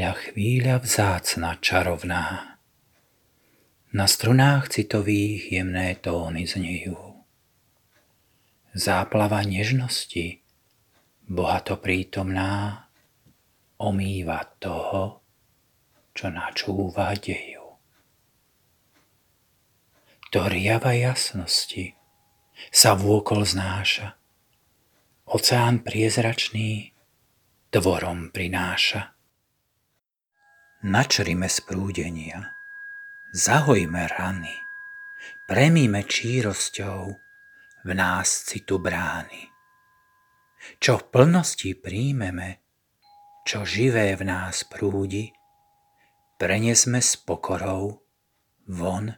hľa chvíľa vzácna čarovná. Na strunách citových jemné tóny znejú. Záplava nežnosti, bohato prítomná, omýva toho, čo načúva deju. Do riava jasnosti sa vôkol znáša, oceán priezračný dvorom prináša. Načrime sprúdenia, zahojme rany, premime čírosťou v nás citu brány. Čo v plnosti príjmeme, čo živé v nás prúdi, prenesme s pokorou von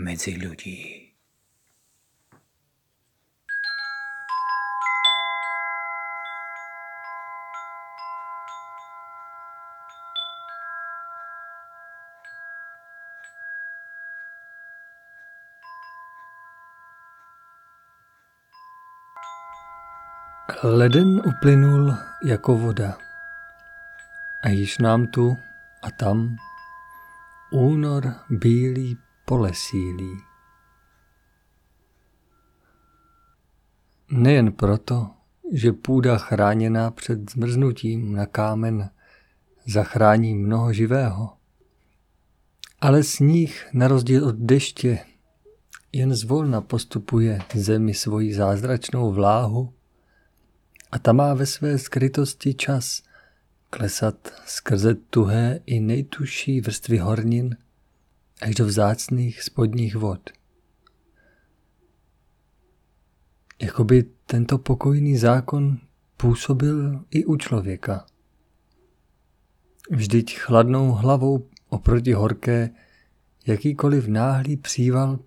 medzi ľudí. Leden uplynul jako voda a již nám tu a tam únor bílý polesílí. Nejen proto, že půda chráněná před zmrznutím na kámen zachrání mnoho živého, ale sníh na rozdíl od deště jen zvolna postupuje zemi svoji zázračnou vláhu a ta má ve své skrytosti čas klesat skrze tuhé i nejtužší vrstvy hornin až do vzácných spodních vod. Jakoby tento pokojný zákon působil i u člověka. Vždyť chladnou hlavou oproti horké jakýkoliv náhlý příval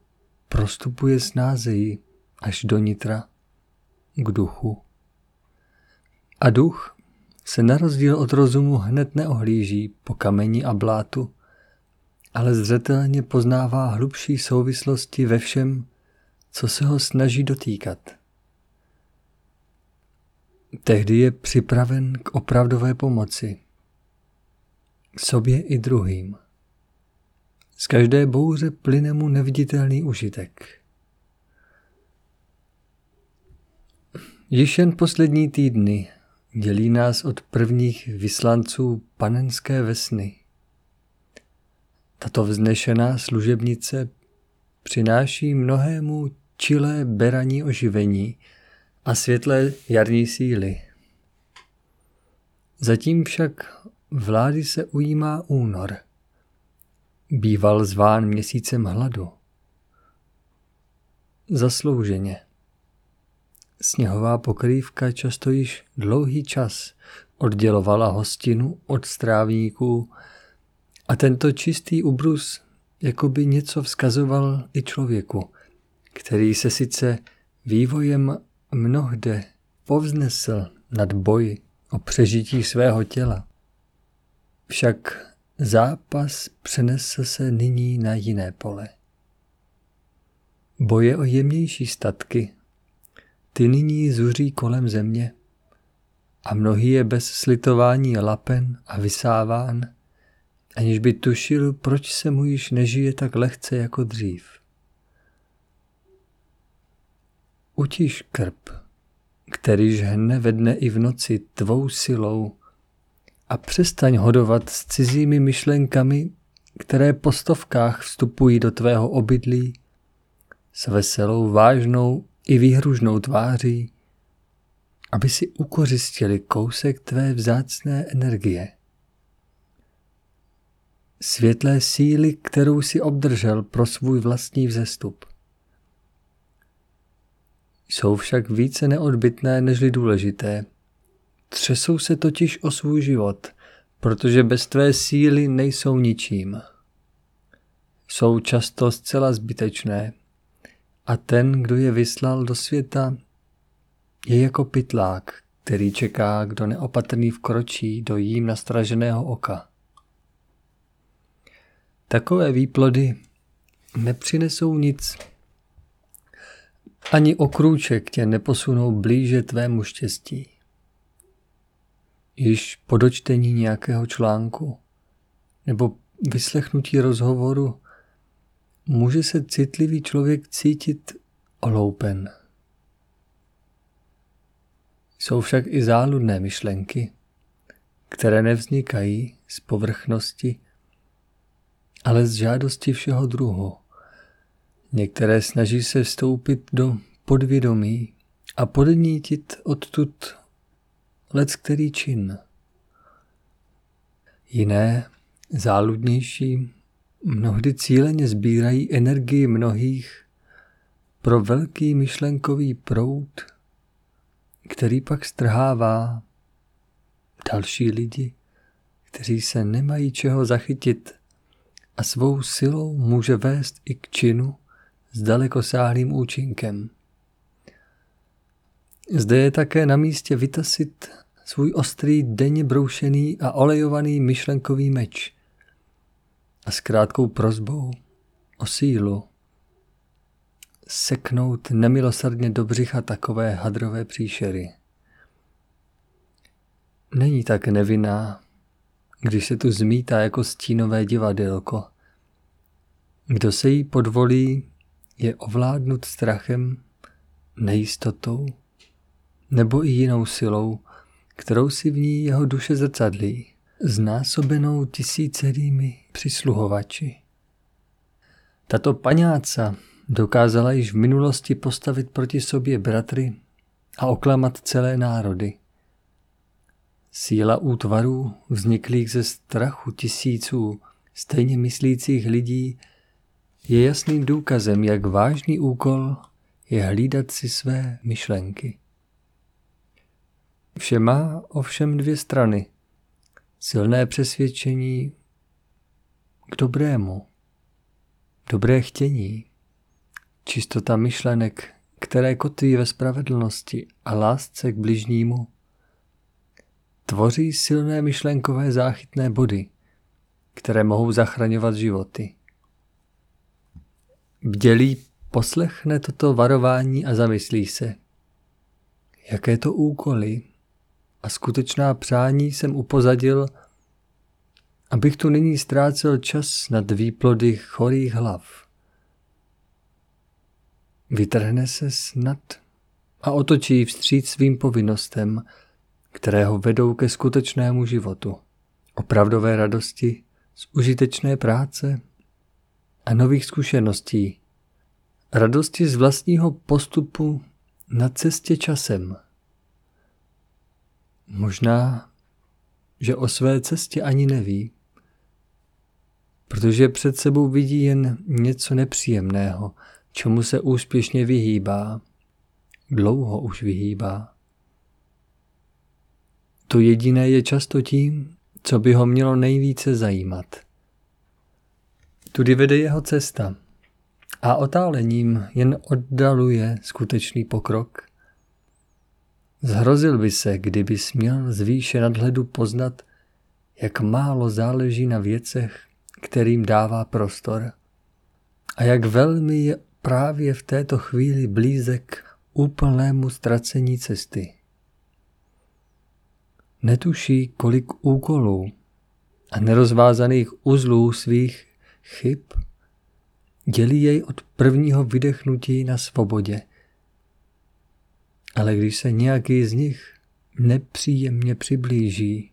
prostupuje snázeji až do nitra k duchu. A duch se na rozdíl od rozumu hned neohlíží po kameni a blátu, ale zřetelně poznává hlubší souvislosti ve všem, co se ho snaží dotýkat. Tehdy je připraven k opravdové pomoci. Sobě i druhým. Z každé bouře plyne mu neviditelný užitek. Již jen poslední týdny dělí nás od prvních vyslanců panenské vesny. Tato vznešená služebnice přináší mnohému čilé beraní oživení a světlé jarní síly. Zatím však vlády se ujímá únor. Býval zván měsícem hladu. Zaslouženě. Sněhová pokrývka často již dlouhý čas oddělovala hostinu od strávníků a tento čistý ubrus jako by něco vzkazoval i člověku, který se sice vývojem mnohde povznesl nad boj o přežití svého těla. Však zápas přenesl se nyní na jiné pole. Boje o jemnější statky ty nyní zuří kolem země a mnohý je bez slitování lapen a vysáván, aniž by tušil, proč se mu již nežije tak lehce jako dřív. Utiš krp, který žhne ve dne i v noci tvou silou a přestaň hodovat s cizími myšlenkami, které po stovkách vstupují do tvého obydlí s veselou, vážnou i výhružnou tváří, aby si ukořistili kousek tvé vzácné energie. Světlé síly, kterou si obdržel pro svůj vlastní vzestup. Jsou však více neodbitné nežli důležité. Třesou se totiž o svůj život, protože bez tvé síly nejsou ničím. Jsou často zcela zbytečné a ten, kdo je vyslal do světa, je jako pytlák, který čeká, kdo neopatrný vkročí do jím nastraženého oka. Takové výplody nepřinesou nic. Ani okrůček tě neposunou blíže tvému štěstí. již po dočtení nějakého článku nebo vyslechnutí rozhovoru může se citlivý člověk cítit oloupen. Jsou však i záludné myšlenky, které nevznikají z povrchnosti, ale z žádosti všeho druhu. Některé snaží se vstoupit do podvědomí a podnítit odtud lec který čin. Jiné, záludnější, mnohdy cíleně sbírají energii mnohých pro velký myšlenkový proud, který pak strhává další lidi, kteří se nemají čeho zachytit a svou silou může vést i k činu s dalekosáhlým účinkem. Zde je také na místě vytasit svůj ostrý, denně broušený a olejovaný myšlenkový meč a s krátkou prozbou o sílu seknout nemilosrdně do břicha takové hadrové příšery. Není tak nevinná, když se tu zmítá jako stínové divadelko. Kdo se jí podvolí, je ovládnut strachem, nejistotou nebo i jinou silou, kterou si v ní jeho duše zrcadlí, znásobenou tisícerými přisluhovači. Tato paňáca dokázala již v minulosti postavit proti sobě bratry a oklamat celé národy. Síla útvarů vzniklých ze strachu tisíců stejně myslících lidí je jasným důkazem, jak vážný úkol je hlídat si své myšlenky. Vše má ovšem dvě strany. Silné přesvědčení k dobrému, dobré chtění, čistota myšlenek, které kotví ve spravedlnosti a lásce k bližnímu, tvoří silné myšlenkové záchytné body, které mohou zachraňovat životy. Bdělý poslechne toto varování a zamyslí se, jaké to úkoly a skutečná přání jsem upozadil, abych tu nyní ztrácel čas nad výplody chorých hlav. Vytrhne se snad a otočí vstříc svým povinnostem, které ho vedou ke skutečnému životu, opravdové radosti z užitečné práce a nových zkušeností, radosti z vlastního postupu na cestě časem. Možná, že o své cestě ani neví, protože před sebou vidí jen něco nepříjemného, čemu se úspěšně vyhýbá, dlouho už vyhýbá. To jediné je často tím, co by ho mělo nejvíce zajímat. Tudy vede jeho cesta a otálením jen oddaluje skutečný pokrok. Zhrozil by se, kdyby směl z výše nadhledu poznat, jak málo záleží na věcech, kterým dává prostor a jak velmi je právě v této chvíli blízek úplnému ztracení cesty. Netuší, kolik úkolů a nerozvázaných uzlů svých chyb dělí jej od prvního vydechnutí na svobodě. Ale když se nějaký z nich nepříjemně přiblíží,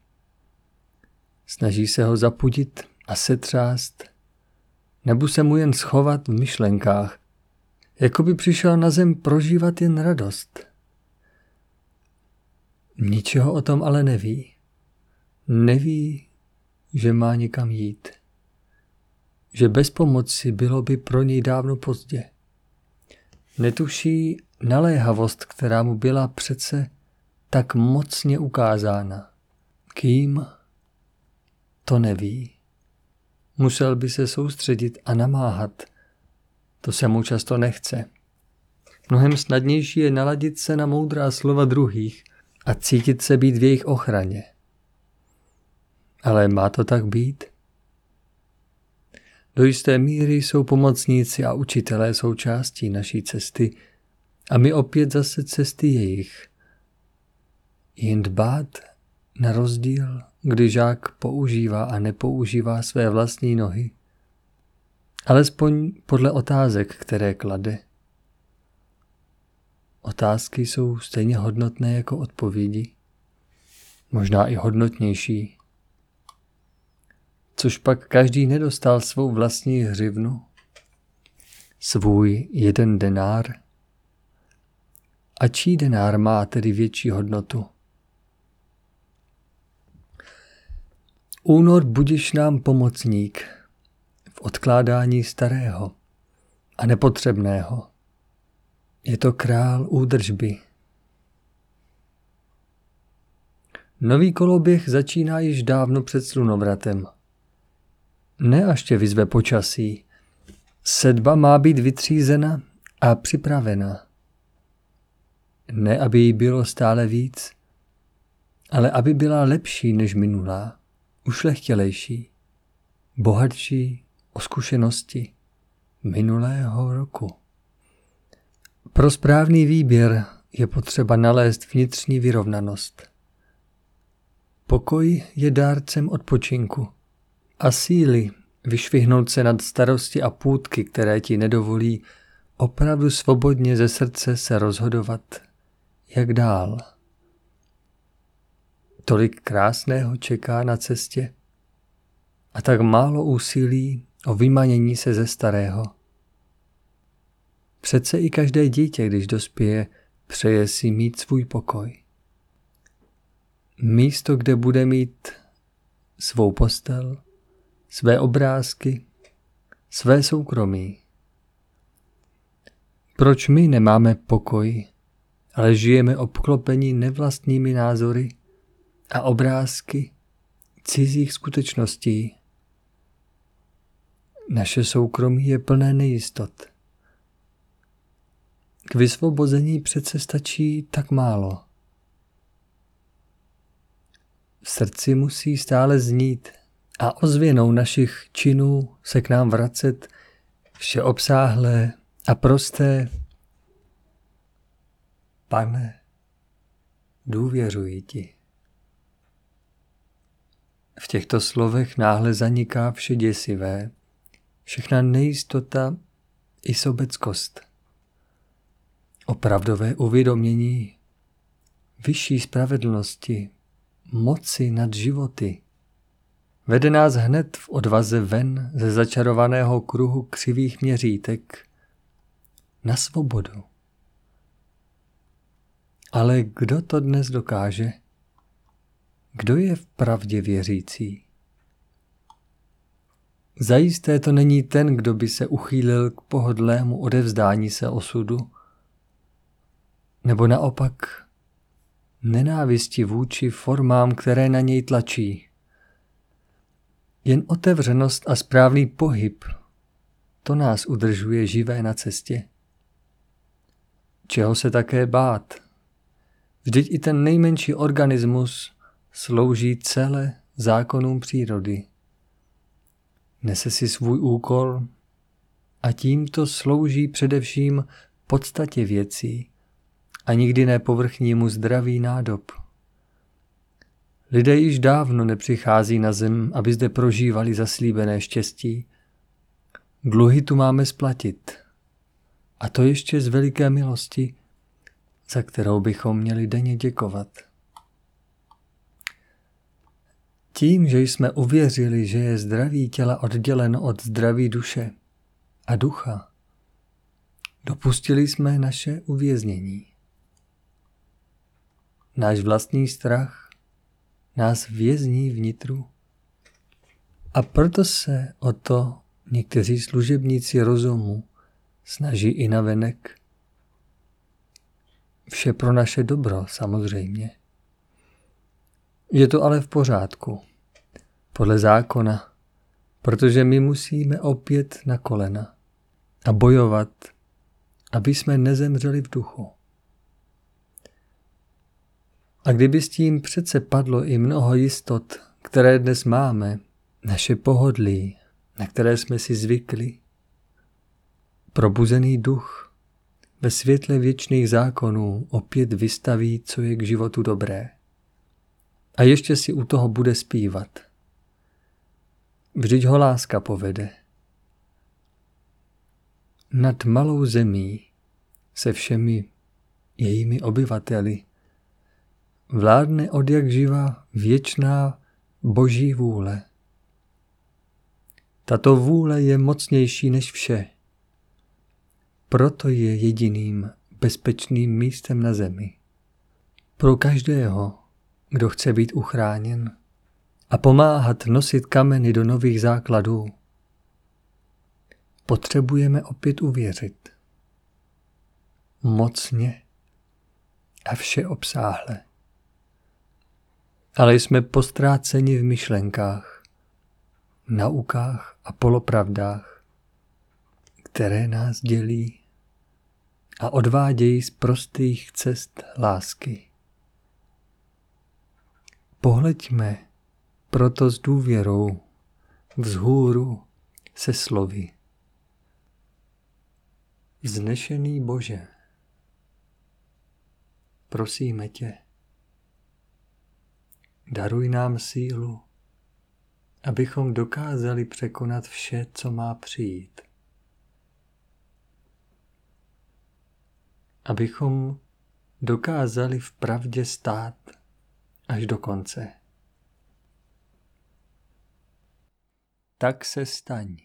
snaží se ho zapudit a setřást, nebo se mu jen schovat v myšlenkách, jako by přišel na zem prožívat jen radost. Ničeho o tom ale neví. Neví, že má někam jít. Že bez pomoci bylo by pro něj dávno pozdě. Netuší naléhavost, která mu byla přece tak mocně ukázána. Kým? To neví. Musel by se soustředit a namáhat. To se mu často nechce. Mnohem snadnější je naladit se na moudrá slova druhých a cítit se být v jejich ochraně. Ale má to tak být? Do jisté míry jsou pomocníci a učitelé součástí naší cesty a my opět zase cesty jejich. Jen dbát Na rozdíl, kdy žák používá a nepoužívá své vlastní nohy, alespoň podle otázek, které klade. Otázky jsou stejně hodnotné jako odpovědi, možná i hodnotnější. Což pak každý nedostal svou vlastní hřivnu, svůj jeden denár. A čí denár má tedy větší hodnotu? Únor budiš nám pomocník v odkládání starého a nepotřebného. Je to král údržby. Nový koloběh začíná již dávno před slunovratem. Ne až tě vyzve počasí. Sedba má být vytřízena a připravena. Ne, aby jí bylo stále víc, ale aby byla lepší než minulá, ušlechtělejší, bohatší o zkušenosti minulého roku. Pro správný výběr je potřeba nalézt vnitřní vyrovnanost. Pokoj je dárcem odpočinku a síly vyšvihnout se nad starosti a půdky, které ti nedovolí opravdu svobodně ze srdce se rozhodovat, jak dál. Tolik krásného čeká na cestě a tak málo úsilí o vymanění se ze starého. Přece i každé dítě, když dospěje, přeje si mít svůj pokoj. Místo, kde bude mít svou postel, své obrázky, své soukromí. Proč my nemáme pokoj, ale žijeme obklopení nevlastními názory a obrázky cizích skutečností? Naše soukromí je plné nejistot. K vysvobození přece stačí tak málo. V srdci musí stále znít a ozvěnou našich činů se k nám vracet všeobsáhlé a prosté. Pane, důvěřuji ti. V těchto slovech náhle zaniká vše děsivé, všechna nejistota i sobeckost opravdové uvědomění vyšší spravedlnosti, moci nad životy. Vede nás hned v odvaze ven ze začarovaného kruhu křivých měřítek na svobodu. Ale kdo to dnes dokáže? Kdo je v pravdě věřící? Zajisté to není ten, kdo by se uchýlil k pohodlému odevzdání se osudu, nebo naopak nenávisti vůči formám, které na něj tlačí. Jen otevřenost a správný pohyb, to nás udržuje živé na cestě. Čeho se také bát? Vždyť i ten nejmenší organismus slouží celé zákonům přírody. Nese si svůj úkol a tímto slouží především podstatě věcí, a nikdy ne povrchnímu zdraví nádob. Lidé již dávno nepřichází na zem, aby zde prožívali zaslíbené štěstí. Dluhy tu máme splatit. A to ještě z veliké milosti, za kterou bychom měli denně děkovat. Tím, že jsme uvěřili, že je zdraví těla odděleno od zdraví duše a ducha, dopustili jsme naše uvěznění. Náš vlastní strach nás vězní vnitru. A proto se o to někteří služebníci rozumu snaží i navenek. Vše pro naše dobro, samozřejmě. Je to ale v pořádku, podle zákona, protože my musíme opět na kolena a bojovat, aby jsme nezemřeli v duchu. A kdyby s tím přece padlo i mnoho jistot, které dnes máme, naše pohodlí, na které jsme si zvykli, probuzený duch ve světle věčných zákonů opět vystaví, co je k životu dobré. A ještě si u toho bude zpívat. Vždyť ho láska povede. Nad malou zemí se všemi jejími obyvateli vládne od jak živa věčná boží vůle. Tato vůle je mocnější než vše. Proto je jediným bezpečným místem na zemi. Pro každého, kdo chce být uchráněn a pomáhat nosit kameny do nových základů, potřebujeme opět uvěřit. Mocně a vše obsáhle. Ale jsme postráceni v myšlenkách, naukách a polopravdách, které nás dělí a odvádějí z prostých cest lásky. Pohleďme proto s důvěrou vzhůru se slovy. Vznešený Bože, prosíme tě, daruj nám sílu, abychom dokázali překonat vše, co má přijít. Abychom dokázali v pravdě stát až do konce. Tak se staň.